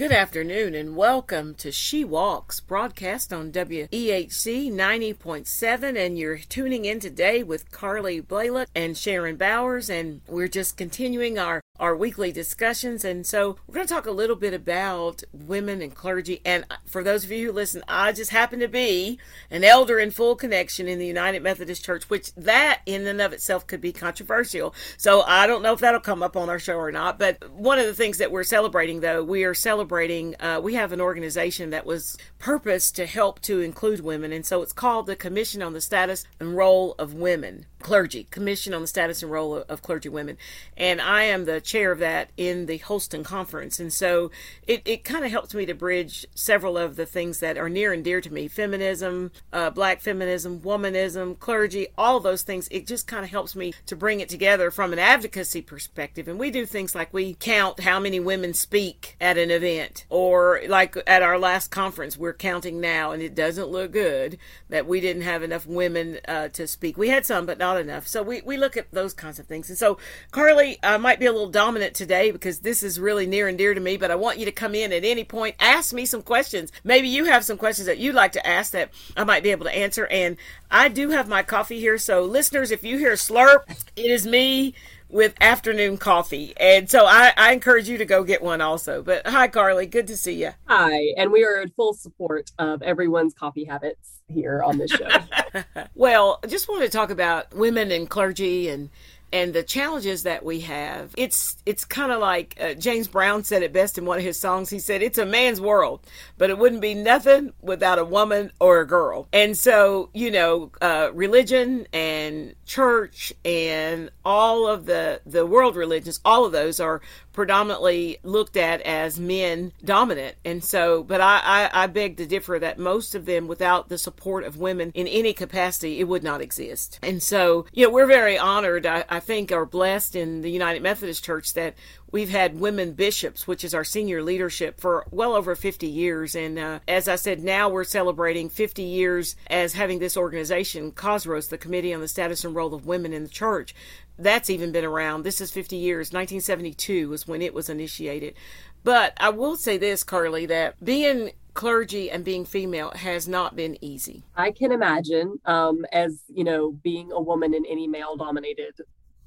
Good afternoon and welcome to She Walks, broadcast on WEHC 90.7. And you're tuning in today with Carleigh Blaylock and Sharon Bowers, and we're just continuing our our weekly discussions. And so we're going to talk a little bit about women and clergy. And for those of you who listen, I just happen to be an elder in full connection in the United Methodist Church, which that in and of itself could be controversial. So I don't know if that'll come up on our show or not. But one of the things that we're celebrating, though, we are celebrating, uh, we have an organization that was purposed to help to include women. And so it's called the Commission on the Status and Role of Women clergy commission on the status and role of, of, clergy women and i am the chair of that in the holston conference. And so it, it kind of helps me to bridge several of the things that are near and dear to me. Feminism uh, black feminism womanism clergy all those things. It just kind of helps me to bring it together from an advocacy perspective. And we do things like we count how many women speak at an event or like at our last conference we're counting now and it doesn't look good that we didn't have enough women uh, to speak. We had some but not enough. So we, we look at those kinds of things. And so Carleigh uh, might be a little dominant today because this is really near and dear to me, but I want you to come in at any point, ask me some questions. Maybe you have some questions that you'd like to ask that I might be able to answer. And I do have my coffee here. So listeners, if you hear slurp, it is me with afternoon coffee. And so I, I, encourage you to go get one also. But hi, Carleigh. Good to see you. Hi. And we are in full support of everyone's coffee habits here on this show. well, I just want to talk about women and clergy and and the challenges that we have. It's it's kind of like uh, James Brown said it best in one of his songs. He said, "It's a man's world, but it wouldn't be nothing without a woman or a girl." And so, you know, uh, religion and church and all of the the world religions, all of those are predominantly looked at as men dominant. And so, but I, I, I beg to differ that most of them, without the support of women in any capacity, it would not exist. And so, you know, we're very honored, I, I think, are blessed in the United Methodist Church that We've had women bishops, which is our senior leadership, for well over 50 years. And uh, as I said, now we're celebrating 50 years as having this organization, COSROW, the Committee on the Status and Role of Women in the Church. That's even been around. This is 50 years. 1972 was when it was initiated. But I will say this, Carleigh, that being clergy and being female has not been easy. I can imagine, um, as you know, being a woman in any male dominated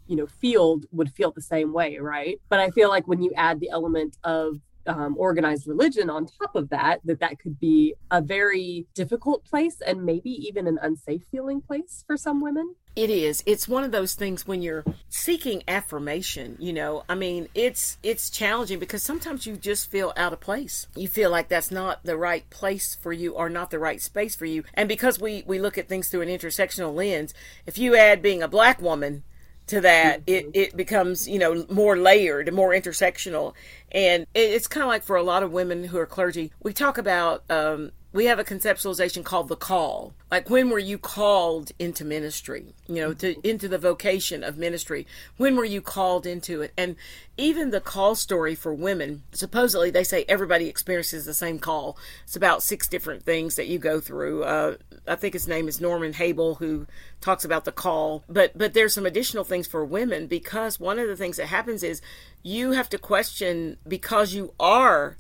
you know field would feel the same way right? But i feel like when you add the element of um, organized religion on top of that that that could be a very difficult place and maybe even an unsafe feeling place for some women. It is. It's one of those things when you're seeking affirmation you know? I mean it's it's challenging because sometimes you just feel out of place. You feel like that's not the right place for you or not the right space for you. And because we we look at things through an intersectional lens if you add being a black woman to that it, it becomes you know more layered and more intersectional. And it, it's kind of like for a lot of women who are clergy we talk about um, we have a conceptualization called the call. Like when were you called into ministry? You know to into the vocation of ministry. When were you called into it? And even the call story for women supposedly they say everybody experiences the same call. It's about six different things that you go through. Uh, i think his name is Norman Habel who talks about the call. But but there's some additional things for women because one of the things that happens is you have to question because you are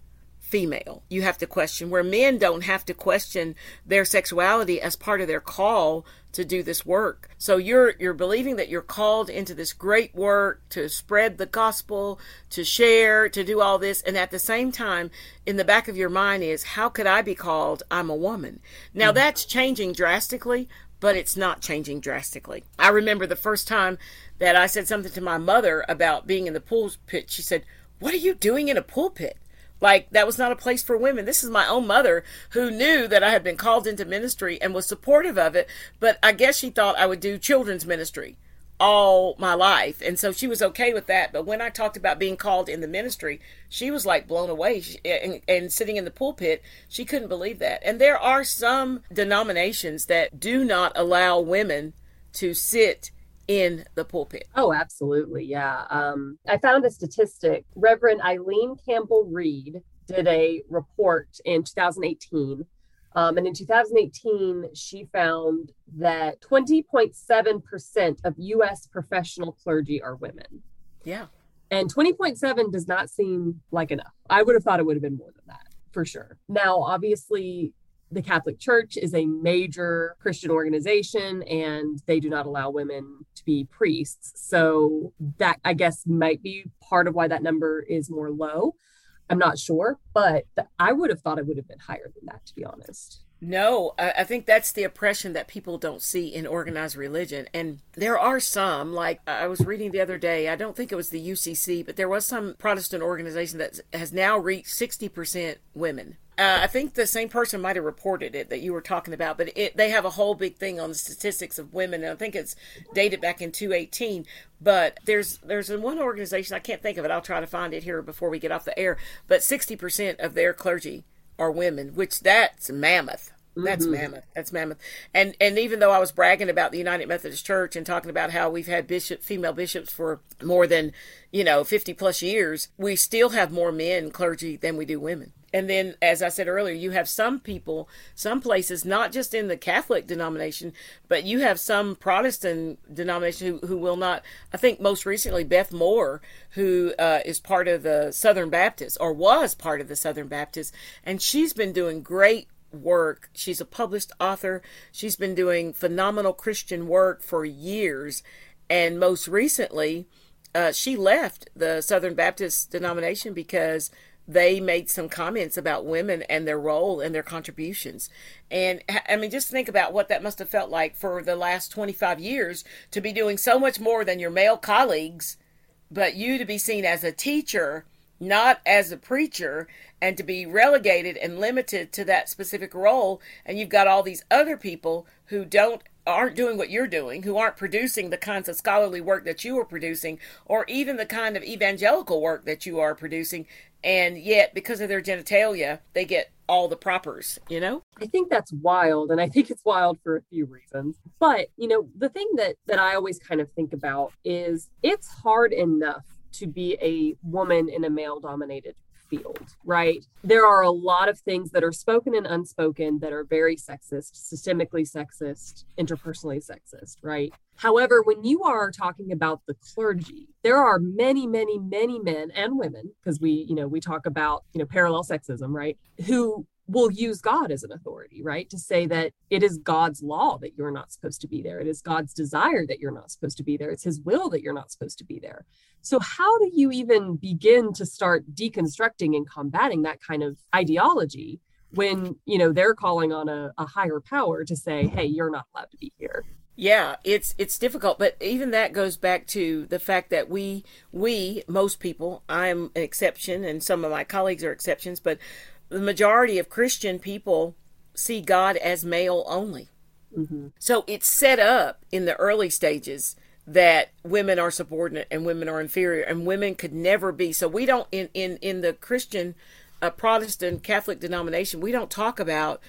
female. You have to question where men don't have to question their sexuality as part of their call to do this work. So you're you're believing that you're called into this great work to spread the gospel, to share, to do all this and at the same time in the back of your mind is how could I be called I'm a woman. Now mm-hmm. that's changing drastically, but it's not changing drastically. I remember the first time that I said something to my mother about being in the pulpit. She said, "What are you doing in a pulpit?" Like that was not a place for women. This is my own mother who knew that I had been called into ministry and was supportive of it, but I guess she thought I would do children's ministry all my life. And so she was okay with that. But when I talked about being called in the ministry, she was like blown away. She, and, and, sitting in the pulpit, she couldn't believe that. And there are some denominations that do not allow women to sit in the pulpit. Oh, absolutely. Yeah. Um, I found a statistic. Reverend Eileen Campbell Reed did a report in 2018. Um, and in 2018, she found that 20.7% of U.S. professional clergy are women. Yeah. And 20.7 does not seem like enough. I would have thought it would have been more than that for sure. Now, obviously, the Catholic Church is a major Christian organization and they do not allow women to be priests. So that I guess might be part of why that number is more low. I'm not sure, but I would have thought it would have been higher than that, to be honest. No, I think that's the oppression that people don't see in organized religion. And there are some, like I was reading the other day, I don't think it was the UCC, but there was some Protestant organization that has now reached 60% women. Uh, I think the same person might have reported it that you were talking about, but it, they have a whole big thing on the statistics of women, and I think it's dated back in 2018. But there's there's one organization I can't think of it. I'll try to find it here before we get off the air. But 60% of their clergy are women, which that's mammoth. That's mm-hmm. mammoth. That's mammoth. And and even though I was bragging about the United Methodist Church and talking about how we've had bishop female bishops for more than, you know, 50 plus years, we still have more men clergy than we do women. And then, as I said earlier, you have some people, some places, not just in the Catholic denomination, but you have some Protestant denomination who, who will not. I think most recently, Beth Moore, who uh, is part of the Southern Baptist or was part of the Southern Baptist, and she's been doing great work. She's a published author. She's been doing phenomenal Christian work for years. And most recently, uh, she left the Southern Baptist denomination because they made some comments about women and their role and their contributions. And I mean, just think about what that must have felt like for the last 25 years to be doing so much more than your male colleagues, but you to be seen as a teacher, not as a preacher, and to be relegated and limited to that specific role. And you've got all these other people who don't aren't doing what you're doing, who aren't producing the kinds of scholarly work that you are producing, or even the kind of evangelical work that you are producing, and yet because of their genitalia they get all the propers you know i think that's wild and i think it's wild for a few reasons but you know the thing that that i always kind of think about is it's hard enough to be a woman in a male dominated field, right? There are a lot of things that are spoken and unspoken that are very sexist, systemically sexist, interpersonally sexist, right? However, when you are talking about the clergy, there are many, many, many men and women, because we, you know, we talk about, you know, parallel sexism, right? Who will use God as an authority, right? To say that it is God's law that you're not supposed to be there. It is God's desire that you're not supposed to be there. It's his will that you're not supposed to be there. So how do you even begin to start deconstructing and combating that kind of ideology when, you know, they're calling on a, a higher power to say, "Hey, you're not allowed to be here." Yeah, it's it's difficult, but even that goes back to the fact that we we most people, I'm an exception and some of my colleagues are exceptions, but the majority of Christian people see God as male only. Mm-hmm. So it's set up in the early stages that women are subordinate and women are inferior and women could never be. So we don't in in in the Christian uh, Protestant Catholic denomination we don't talk about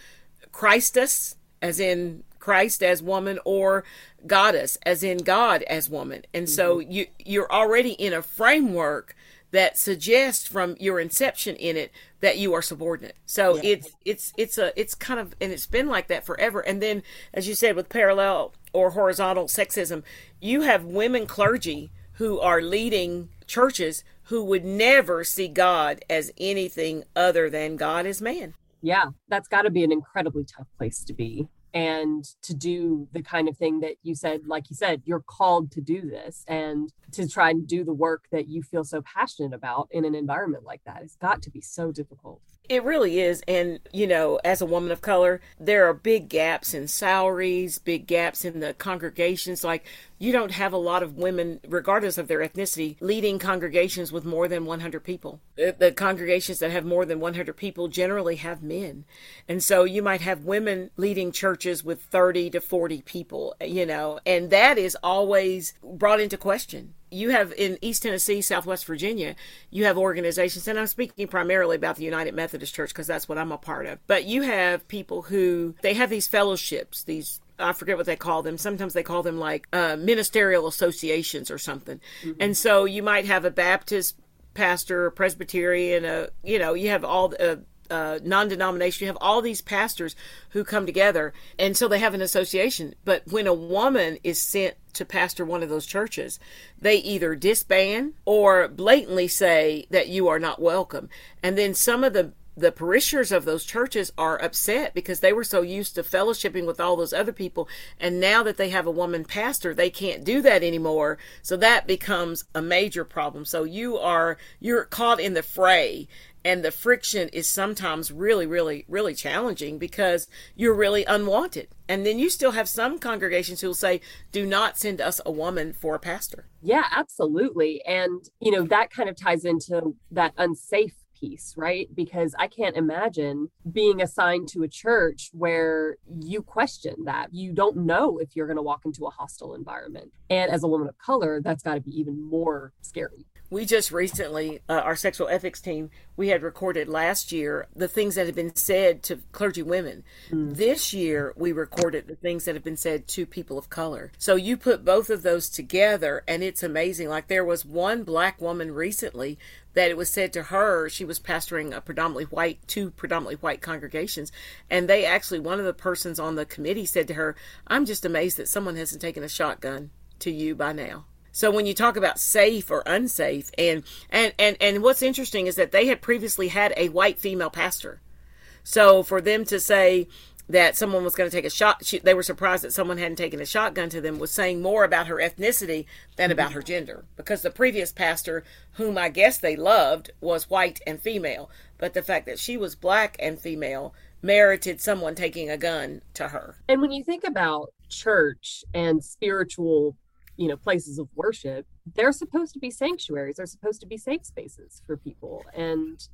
Christus as in Christ as woman or goddess as in God as woman. And mm-hmm. so you you're already in a framework that suggests from your inception in it that you are subordinate. So yeah. it's it's it's a it's kind of and it's been like that forever. And then as you said with parallel or horizontal sexism, you have women clergy who are leading churches who would never see God as anything other than God as man. Yeah, that's got to be an incredibly tough place to be and to do the kind of thing that you said like you said you're called to do this and to try and do the work that you feel so passionate about in an environment like that it's got to be so difficult it really is. And, you know, as a woman of color, there are big gaps in salaries, big gaps in the congregations. Like, you don't have a lot of women, regardless of their ethnicity, leading congregations with more than 100 people. The, congregations that have more than 100 people generally have men. And so you might have women leading churches with 30 to 40 people, you know, and that is always brought into question you have in East Tennessee, Southwest Virginia, you have organizations, and I'm speaking primarily about the United Methodist Church because that's what I'm a part of. But you have people who they have these fellowships, these I forget what they call them. Sometimes they call them like uh, ministerial associations or something. Mm-hmm. And so you might have a Baptist pastor, a Presbyterian, a you know, you have all uh, uh, non-denomination. You have all these pastors who come together, and so they have an association. But when a woman is sent to pastor one of those churches, they either disband or blatantly say that you are not welcome. And then some of the the parishioners of those churches are upset because they were so used to fellowshipping with all those other people. And now that they have a woman pastor they can't do that anymore. So that becomes a major problem. So you are you're caught in the fray. And the friction is sometimes really really really challenging because you're really unwanted. And then you still have some congregations who will say do not send us a woman for a pastor. Yeah absolutely. And you know that kind of ties into that unsafe piece right because i can't imagine being assigned to a church where you question that you don't know if you're going to walk into a hostile environment and as a woman of color that's got to be even more scary we just recently, uh, our sexual ethics team, we had recorded last year the things that have been said to clergy women. Mm. This year, we recorded the things that have been said to people of color. So you put both of those together, and it's amazing. Like there was one black woman recently that it was said to her she was pastoring a predominantly white two predominantly white congregations and they actually one of the persons on the committee said to her i'm just amazed that someone hasn't taken a shotgun to you by now so when you talk about safe or unsafe, and and and and what's interesting is that they had previously had a white female pastor. So for them to say that someone was going to take a shot, she, they were surprised that someone hadn't taken a shotgun to them, was saying more about her ethnicity than about her gender. Because the previous pastor, whom I guess they loved, was white and female, but the fact that she was black and female merited someone taking a gun to her. And when you think about church and spiritual you know places of worship they're supposed to be sanctuaries they're supposed to be safe spaces for people and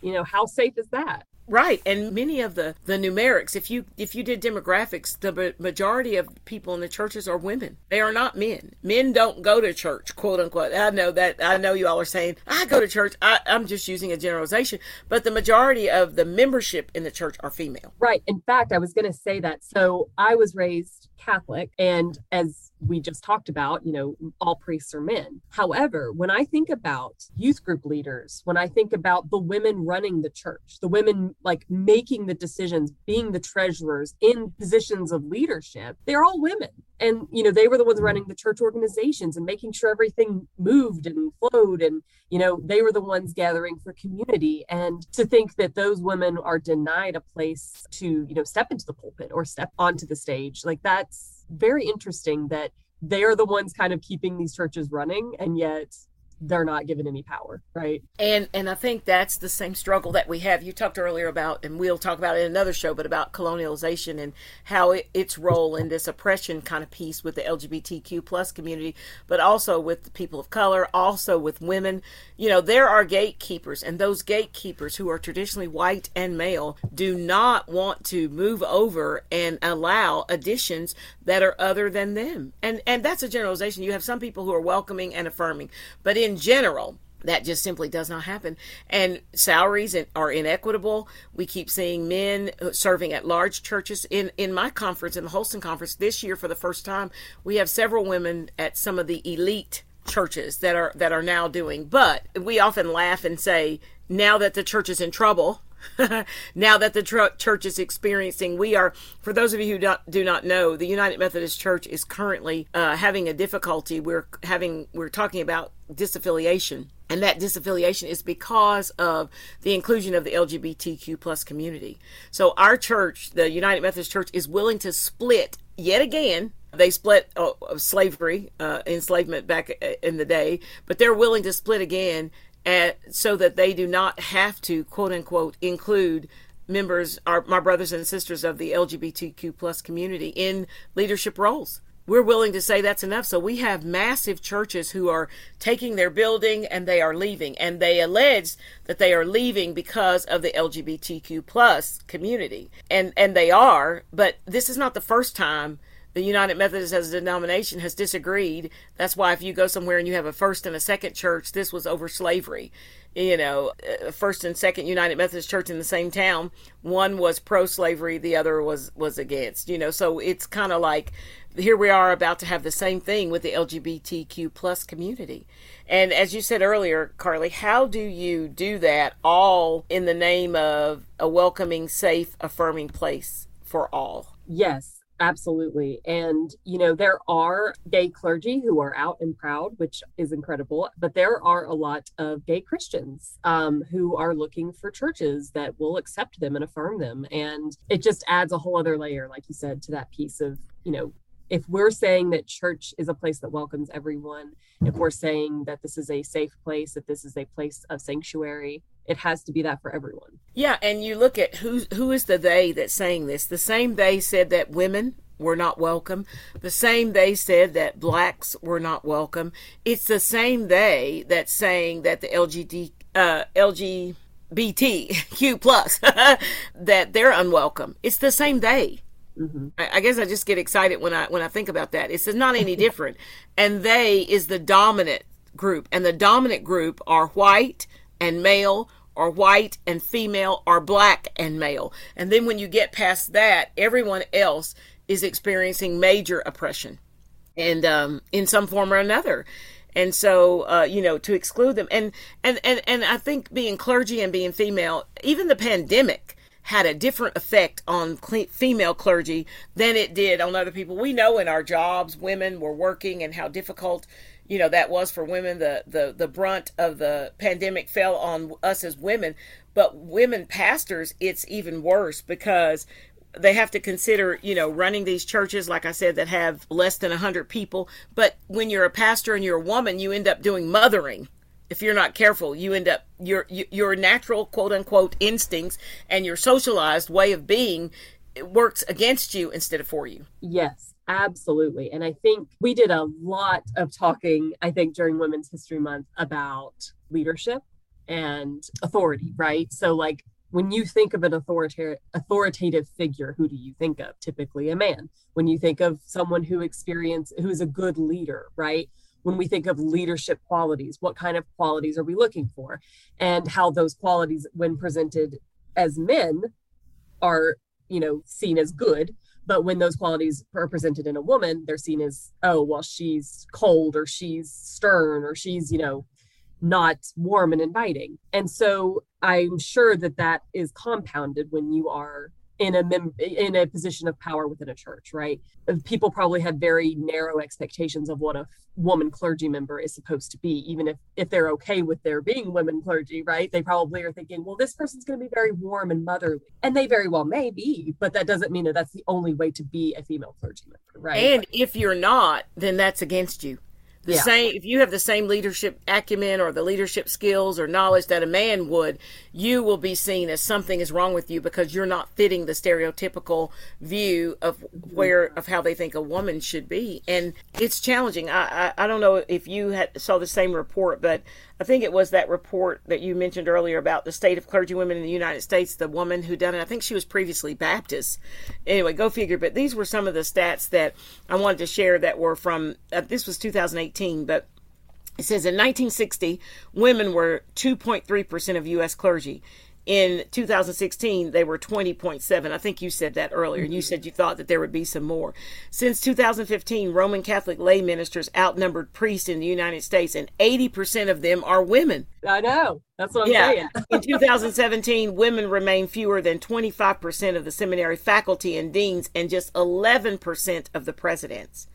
you know how safe is that Right, and many of the the numerics, if you if you did demographics, the majority of people in the churches are women. They are not men. Men don't go to church, quote unquote. I know that. I know you all are saying I go to church. I, I'm just using a generalization, but the majority of the membership in the church are female. Right. In fact, I was going to say that. So I was raised Catholic, and as we just talked about, you know, all priests are men. However, when I think about youth group leaders, when I think about the women running the church, the women like making the decisions, being the treasurers in positions of leadership, they're all women. And, you know, they were the ones mm-hmm. running the church organizations and making sure everything moved and flowed. And, you know, they were the ones gathering for community. And to think that those women are denied a place to, you know, step into the pulpit or step onto the stage, like that's very interesting that they are the ones kind of keeping these churches running. And yet they're not given any power right? And and i think that's the same struggle that we have. You talked earlier about and we'll talk about it in another show but about colonialization and how it, its role in this oppression kind of piece with the lgbtq plus community but also with people of color also with women. You know there are gatekeepers and those gatekeepers who are traditionally white and male do not want to move over and allow additions that are other than them. And and that's a generalization. You have some people who are welcoming and affirming but in general, that just simply does not happen. And salaries are inequitable. We keep seeing men serving at large churches. In in my conference, in the Holston conference this year, for the first time, we have several women at some of the elite churches that are that are now doing. But we often laugh and say, now that the church is in trouble, now that the tr- church is experiencing, we are, for those of you who do, do not know, the United Methodist Church is currently uh, having a difficulty. We're having, we're talking about disaffiliation. And that disaffiliation is because of the inclusion of the LGBTQ plus community. So our church, the United Methodist Church, is willing to split yet again they split uh, slavery, uh, enslavement back uh, in the day, but they're willing to split again at, so that they do not have to quote unquote include members our my brothers and sisters of the LGBTQ plus community in leadership roles. We're willing to say that's enough. So we have massive churches who are taking their building and they are leaving. And they allege that they are leaving because of the LGBTQ plus community. And and they are, but this is not the first time the United Methodist as a denomination has disagreed. That's why if you go somewhere and you have a first and a second church, this was over slavery. You know, uh, first and second United Methodist church in the same town, one was pro slavery, the other was was against. You know, so it's kind of like here we are about to have the same thing with the LGBTQ plus community. And as you said earlier, Carleigh, how do you do that all in the name of a welcoming, safe, affirming place for all? Yes Absolutely. And, you know, there are gay clergy who are out and proud, which is incredible. But there are a lot of gay Christians um, who are looking for churches that will accept them and affirm them. And it just adds a whole other layer, like you said, to that piece of, you know, if we're saying that church is a place that welcomes everyone, if we're saying that this is a safe place, that this is a place of sanctuary, it has to be that for everyone. Yeah, and you look at who who is the they that's saying this. The same they said that women were not welcome. The same they said that blacks were not welcome. It's the same they that's saying that the LGBT uh, LGBTQ plus that they're unwelcome. It's the same they. Mm-hmm. I, I, guess I just get excited when I when I think about that. It's not any different, and they is the dominant group, and the dominant group are white and male, or white and female, or black and male. And then when you get past that, everyone else is experiencing major oppression, and um, in some form or another. And so, uh, you know, to exclude them, and and and and I think being clergy and being female, even the pandemic had a different effect on female clergy than it did on other people. We know in our jobs, women were working and how difficult, you know, that was for women. The, the, the brunt of the pandemic fell on us as women. But women pastors, it's even worse because they have to consider, you know, running these churches, like I said, that have less than 100 people. But when you're a pastor and you're a woman, you end up doing mothering if you're not careful, you end up your your natural quote unquote instincts and your socialized way of being works against you instead of for you. Yes, absolutely. And I think we did a lot of talking, I think, during Women's History Month about leadership and authority, right? So, like, when you think of an authoritative authoritative figure, who do you think of? Typically, a man. When you think of someone who experience who is a good leader, right? When we think of leadership qualities what kind of qualities are we looking for? And how those qualities when presented as men are you know seen as good. But when those qualities are presented in a woman they're seen as oh well she's cold or she's stern or she's you know not warm and inviting. And so i'm sure that that is compounded when you are in a mem- in a position of power within a church right? People probably have very narrow expectations of what a woman clergy member is supposed to be even if if they're okay with there being women clergy right? They probably are thinking well this person's going to be very warm and motherly. And they very well may be but that doesn't mean that that's the only way to be a female clergy member right? And if you're not then that's against you the yeah. same if you have the same leadership acumen or the leadership skills or knowledge that a man would you will be seen as something is wrong with you because you're not fitting the stereotypical view of where of how they think a woman should be and it's challenging i i, I don't know if you had, saw the same report but I think it was that report that you mentioned earlier about the state of clergy women in the United States, the woman who done it. I think she was previously Baptist. Anyway, go figure. But these were some of the stats that I wanted to share that were from, uh, this was 2018, but it says in 1960, women were 2.3% of U.S. clergy in 2016 they were 20.7 i think you said that earlier and you mm-hmm. said you thought that there would be some more since 2015 roman catholic lay ministers outnumbered priests in the united states and 80% of them are women i know that's what i'm yeah. saying in 2017 women remain fewer than 25% of the seminary faculty and deans and just 11% of the presidents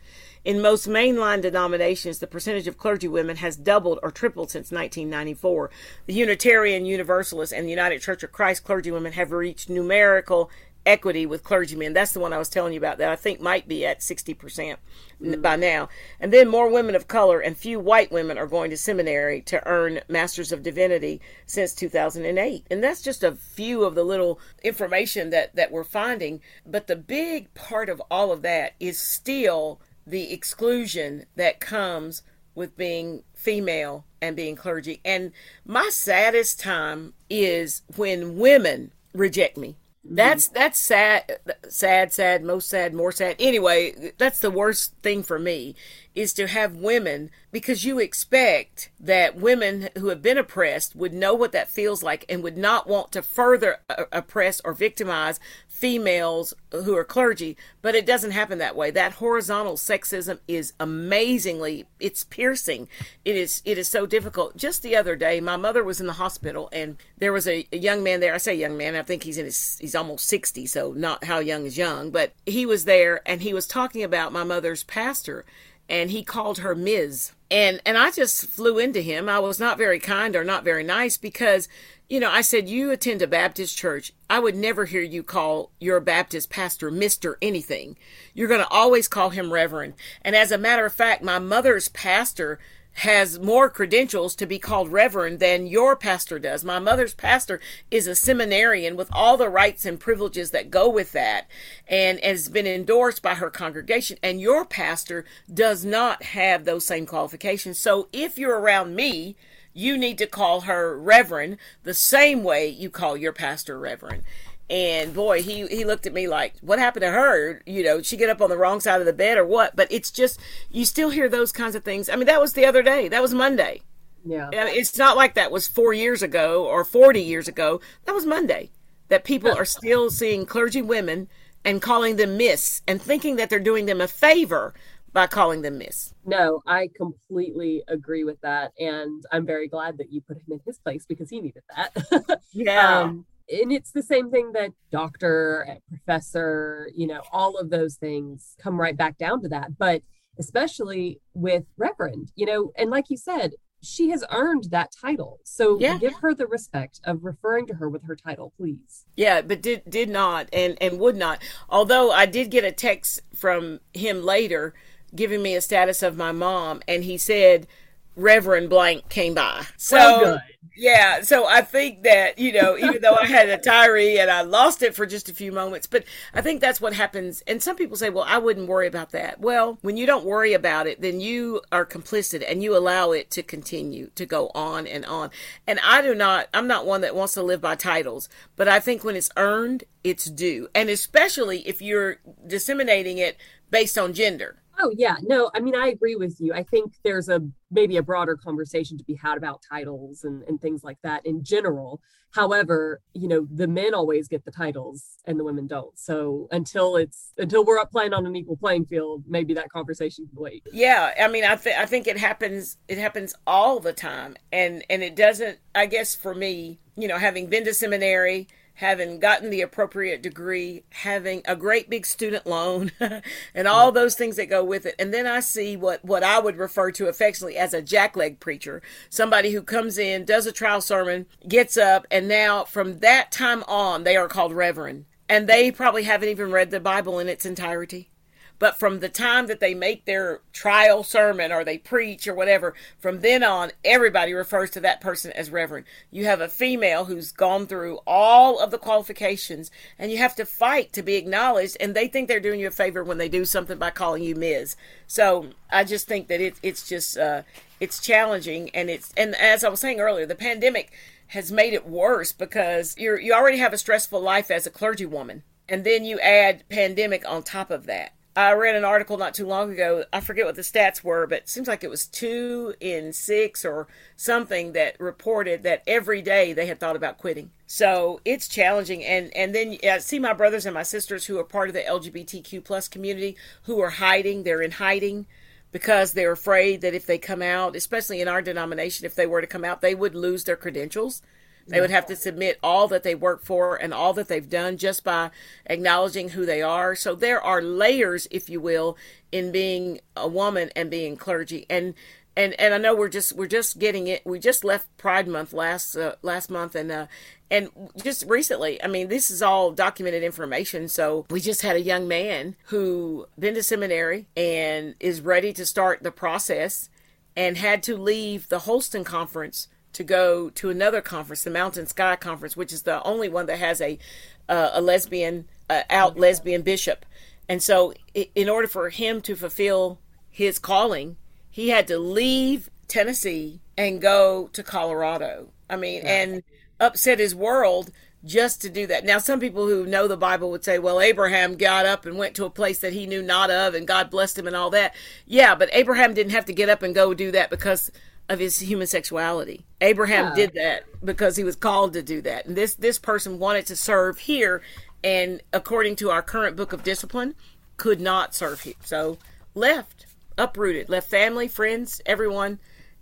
in most mainline denominations, the percentage of clergy women has doubled or tripled since 1994. The Unitarian Universalist and the United Church of Christ clergy women have reached numerical equity with clergymen. That's the one I was telling you about that I think might be at 60% mm. by now. And then more women of color and few white women are going to seminary to earn Masters of Divinity since 2008. And that's just a few of the little information that, that we're finding. But the big part of all of that is still the exclusion that comes with being female and being clergy. And my saddest time is when women reject me. Mm-hmm. That's that's sad, sad, sad, most sad, more sad. Anyway, that's the worst thing for me is to have women because you expect that women who have been oppressed would know what that feels like and would not want to further uh, oppress or victimize females who are clergy, but it doesn't happen that way. That horizontal sexism is amazingly it's piercing. It is it is so difficult. Just the other day, my mother was in the hospital and there was a, a young man there. I say young man, I think he's in his he's almost 60, so not how young is young, but he was there and he was talking about my mother's pastor and he called her Ms. And and I just flew into him. I was not very kind or not very nice because you know, I said, You attend a Baptist church. I would never hear you call your Baptist pastor Mr. anything. You're going to always call him Reverend. And as a matter of fact, my mother's pastor has more credentials to be called Reverend than your pastor does. My mother's pastor is a seminarian with all the rights and privileges that go with that and has been endorsed by her congregation. And your pastor does not have those same qualifications. So if you're around me, you need to call her Reverend the same way you call your pastor Reverend. And boy, he he looked at me like, "What happened to her? You know, she get up on the wrong side of the bed or what?" But it's just you still hear those kinds of things. I mean, that was the other day. That was Monday. Yeah. It's not like that was four years ago or forty years ago. That was Monday. That people are still seeing clergy women and calling them Miss and thinking that they're doing them a favor by calling them Miss. No, I completely agree with that. And I'm very glad that you put him in his place because he needed that. yeah. Um, and it's the same thing that doctor, professor, you know, all of those things come right back down to that. But especially with Reverend, you know, and like you said, she has earned that title. So yeah. give her the respect of referring to her with her title, please. Yeah, but did did not and and would not. Although I did get a text from him later giving me a status of my mom, and he said Reverend Blank came by. So well, yeah, so I think that you know, even though I had a tiree and I lost it for just a few moments, but I think that's what happens. And some people say, "Well, I wouldn't worry about that." Well, when you don't worry about it, then you are complicit and you allow it to continue to go on and on. And I do not. I'm not one that wants to live by titles, but I think when it's earned, it's due, and especially if you're disseminating it based on gender Oh yeah, no, I mean I agree with you. I think there's a maybe a broader conversation to be had about titles and, and things like that in general. However, you know, the men always get the titles and the women don't. So until it's until we're up playing on an equal playing field, maybe that conversation can wait. Yeah, I mean I think I think it happens it happens all the time. And and it doesn't I guess for me, you know, having been to seminary having gotten the appropriate degree, having a great big student loan, and all mm. those things that go with it. And then I see what, what I would refer to affectionately as a jackleg preacher, somebody who comes in, does a trial sermon, gets up, and now from that time on, they are called reverend. And they probably haven't even read the Bible in its entirety. But from the time that they make their trial sermon or they preach or whatever, from then on, everybody refers to that person as Reverend. You have a female who's gone through all of the qualifications and you have to fight to be acknowledged. And they think they're doing you a favor when they do something by calling you Ms. So I just think that it, it's just, uh, it's challenging. And it's, and as I was saying earlier, the pandemic has made it worse because you're, you already have a stressful life as a clergywoman. And then you add pandemic on top of that I read an article not too long ago. I forget what the stats were, but it seems like it was two in six or something that reported that every day they had thought about quitting. So it's challenging. And and then I see my brothers and my sisters who are part of the LGBTQ plus community who are hiding. They're in hiding because they're afraid that if they come out, especially in our denomination, if they were to come out, they would lose their credentials they would have to submit all that they work for and all that they've done just by acknowledging who they are. So there are layers, if you will, in being a woman and being clergy. And and and I know we're just we're just getting it. We just left Pride Month last uh, last month, and uh, and just recently. I mean, this is all documented information. So we just had a young man who been to seminary and is ready to start the process, and had to leave the Holston conference to go to another conference, the Mountain Sky Conference, which is the only one that has a uh, a lesbian uh, out lesbian bishop. And so, in order for him to fulfill his calling, he had to leave Tennessee and go to Colorado. I mean, yeah. and upset his world just to do that. Now, some people who know the Bible would say, well, Abraham got up and went to a place that he knew not of and God blessed him and all that. Yeah, but Abraham didn't have to get up and go do that because of his human sexuality. Abraham yeah. did that because he was called to do that. And this this person wanted to serve here and according to our current book of discipline could not serve here. So left, uprooted, left family, friends, everyone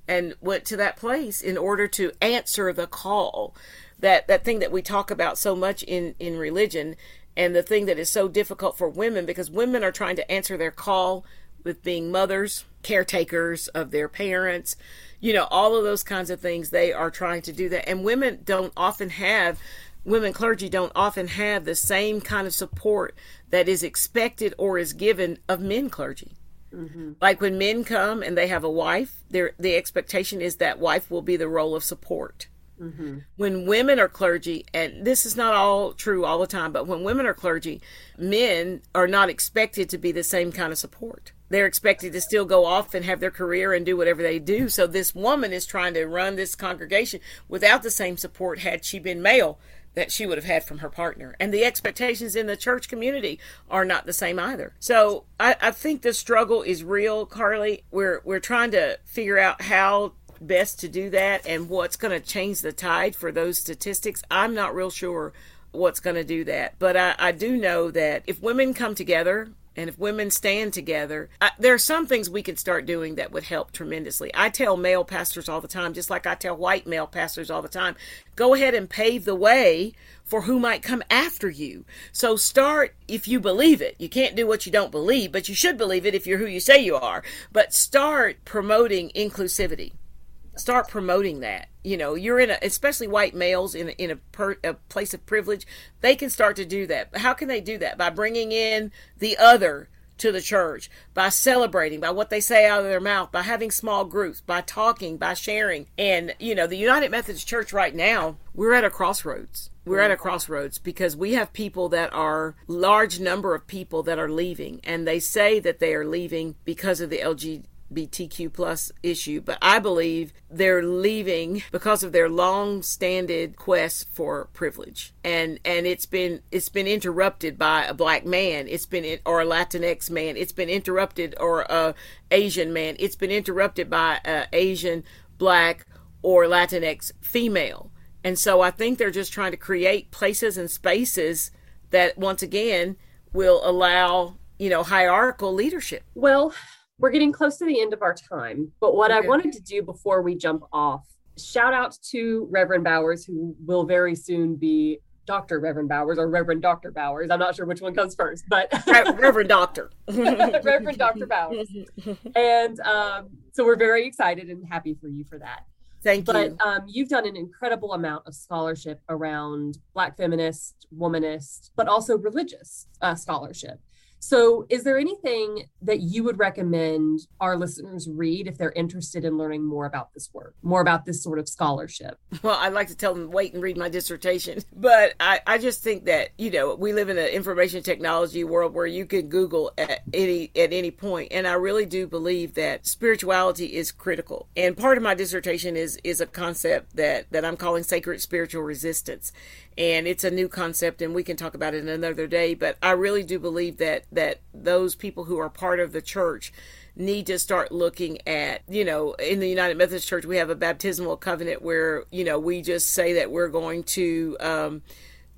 and went to that place in order to answer the call. That that thing that we talk about so much in in religion and the thing that is so difficult for women because women are trying to answer their call with being mothers, caretakers of their parents, you know, all of those kinds of things. They are trying to do that. And women don't often have, women clergy don't often have the same kind of support that is expected or is given of men clergy. Mm-hmm. Like when men come and they have a wife, their the expectation is that wife will be the role of support. Mm-hmm. When women are clergy, and this is not all true all the time, but when women are clergy, men are not expected to be the same kind of support they're expected to still go off and have their career and do whatever they do. So this woman is trying to run this congregation without the same support had she been male that she would have had from her partner. And the expectations in the church community are not the same either. So I, I think the struggle is real, Carleigh. We're we're trying to figure out how best to do that and what's going to change the tide for those statistics. I'm not real sure what's going to do that. But I, I do know that if women come together and if women stand together, I, there are some things we could start doing that would help tremendously. I tell male pastors all the time, just like I tell white male pastors all the time, go ahead and pave the way for who might come after you. So start if you believe it. You can't do what you don't believe, but you should believe it if you're who you say you are. But start promoting inclusivity start promoting that. You know, you're in a, especially white males in a, in a, per, a place of privilege, they can start to do that. How can they do that? By bringing in the other to the church, by celebrating, by what they say out of their mouth, by having small groups, by talking, by sharing. And, you know, the United Methodist Church right now, we're at a crossroads. We're at a mm-hmm. crossroads because we have people that are large number of people that are leaving and they say that they are leaving because of the LGBT LGBTQ plus issue, but I believe they're leaving because of their long-standing quest for privilege, and and it's been it's been interrupted by a black man, it's been or a Latinx man, it's been interrupted or a Asian man, it's been interrupted by a Asian, black, or Latinx female, and so I think they're just trying to create places and spaces that once again will allow you know hierarchical leadership. Well we're getting close to the end of our time, but what okay. I wanted to do before we jump off, shout out to Reverend Bowers, who will very soon be Dr. Reverend Bowers or Reverend Dr. Bowers. I'm not sure which one comes first, but Reverend Doctor. Reverend Dr. Bowers. And um, so we're very excited and happy for you for that. Thank but, you. But um, you've done an incredible amount of scholarship around Black feminist, womanist, but also religious uh, scholarship. So, is there anything that you would recommend our listeners read if they're interested in learning more about this work, more about this sort of scholarship? Well, I'd like to tell them wait and read my dissertation, but I, I just think that you know we live in an information technology world where you can Google at any at any point, and I really do believe that spirituality is critical. And part of my dissertation is is a concept that that I'm calling sacred spiritual resistance, and it's a new concept and we can talk about it another day but i really do believe that that those people who are part of the church need to start looking at you know in the united methodist church we have a baptismal covenant where you know we just say that we're going to um,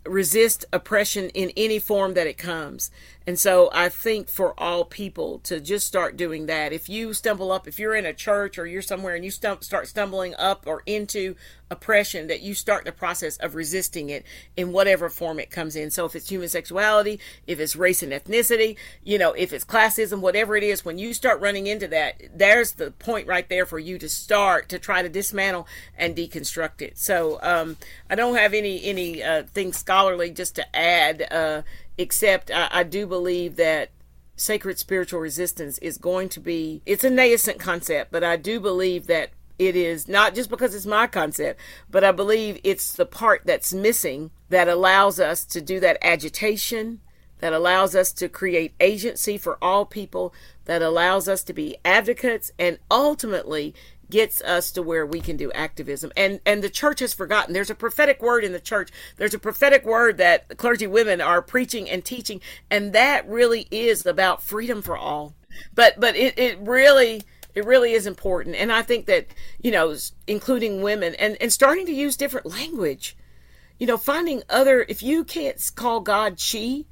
resist oppression in any form that it comes and so I think for all people to just start doing that. If you stumble up, if you're in a church or you're somewhere and you start stumbling up or into oppression, that you start the process of resisting it in whatever form it comes in. So if it's human sexuality, if it's race and ethnicity, you know, if it's classism, whatever it is, when you start running into that, there's the point right there for you to start to try to dismantle and deconstruct it. So um, I don't have any any uh, things scholarly just to add. Uh, except I, I do believe that sacred spiritual resistance is going to be it's a nascent concept but i do believe that it is not just because it's my concept but i believe it's the part that's missing that allows us to do that agitation that allows us to create agency for all people that allows us to be advocates and ultimately gets us to where we can do activism. And and the church has forgotten. There's a prophetic word in the church. There's a prophetic word that clergy women are preaching and teaching, and that really is about freedom for all. But but it, it really it really is important. And I think that, you know, including women and, and starting to use different language. You know, finding other if you can't call God she,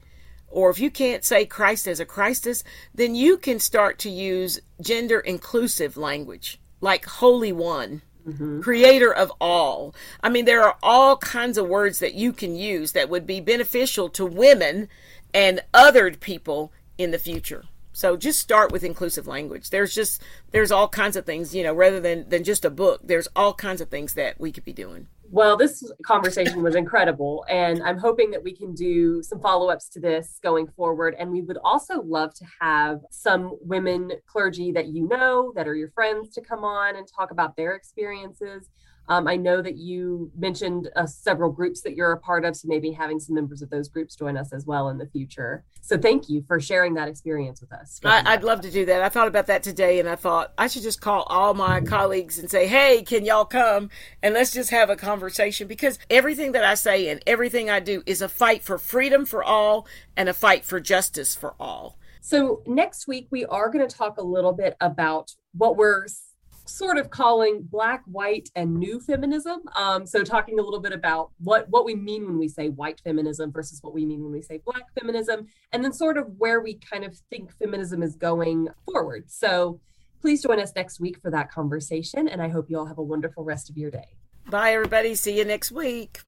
or if you can't say Christ as a Christus, then you can start to use gender inclusive language like Holy One, mm-hmm. Creator of all. I mean, there are all kinds of words that you can use that would be beneficial to women and othered people in the future. So just start with inclusive language. There's just there's all kinds of things, you know, rather than than just a book. There's all kinds of things that we could be doing. Well, this conversation was incredible. And I'm hoping that we can do some follow ups to this going forward. And we would also love to have some women clergy that you know, that are your friends, to come on and talk about their experiences. Um, I know that you mentioned uh, several groups that you're a part of, so maybe having some members of those groups join us as well in the future. So thank you for sharing that experience with us. I, would love to do that. I thought about that today, and I thought I should just call all my colleagues and say, "Hey, can y'all come and let's just have a conversation?" Because everything that I say and everything I do is a fight for freedom for all and a fight for justice for all. So next week we are going to talk a little bit about what we're sort of calling black, white, and new feminism. Um, so talking a little bit about what what we mean when we say white feminism versus what we mean when we say black feminism, and then sort of where we kind of think feminism is going forward. So please join us next week for that conversation, and I hope you all have a wonderful rest of your day. Bye, everybody. See you next week.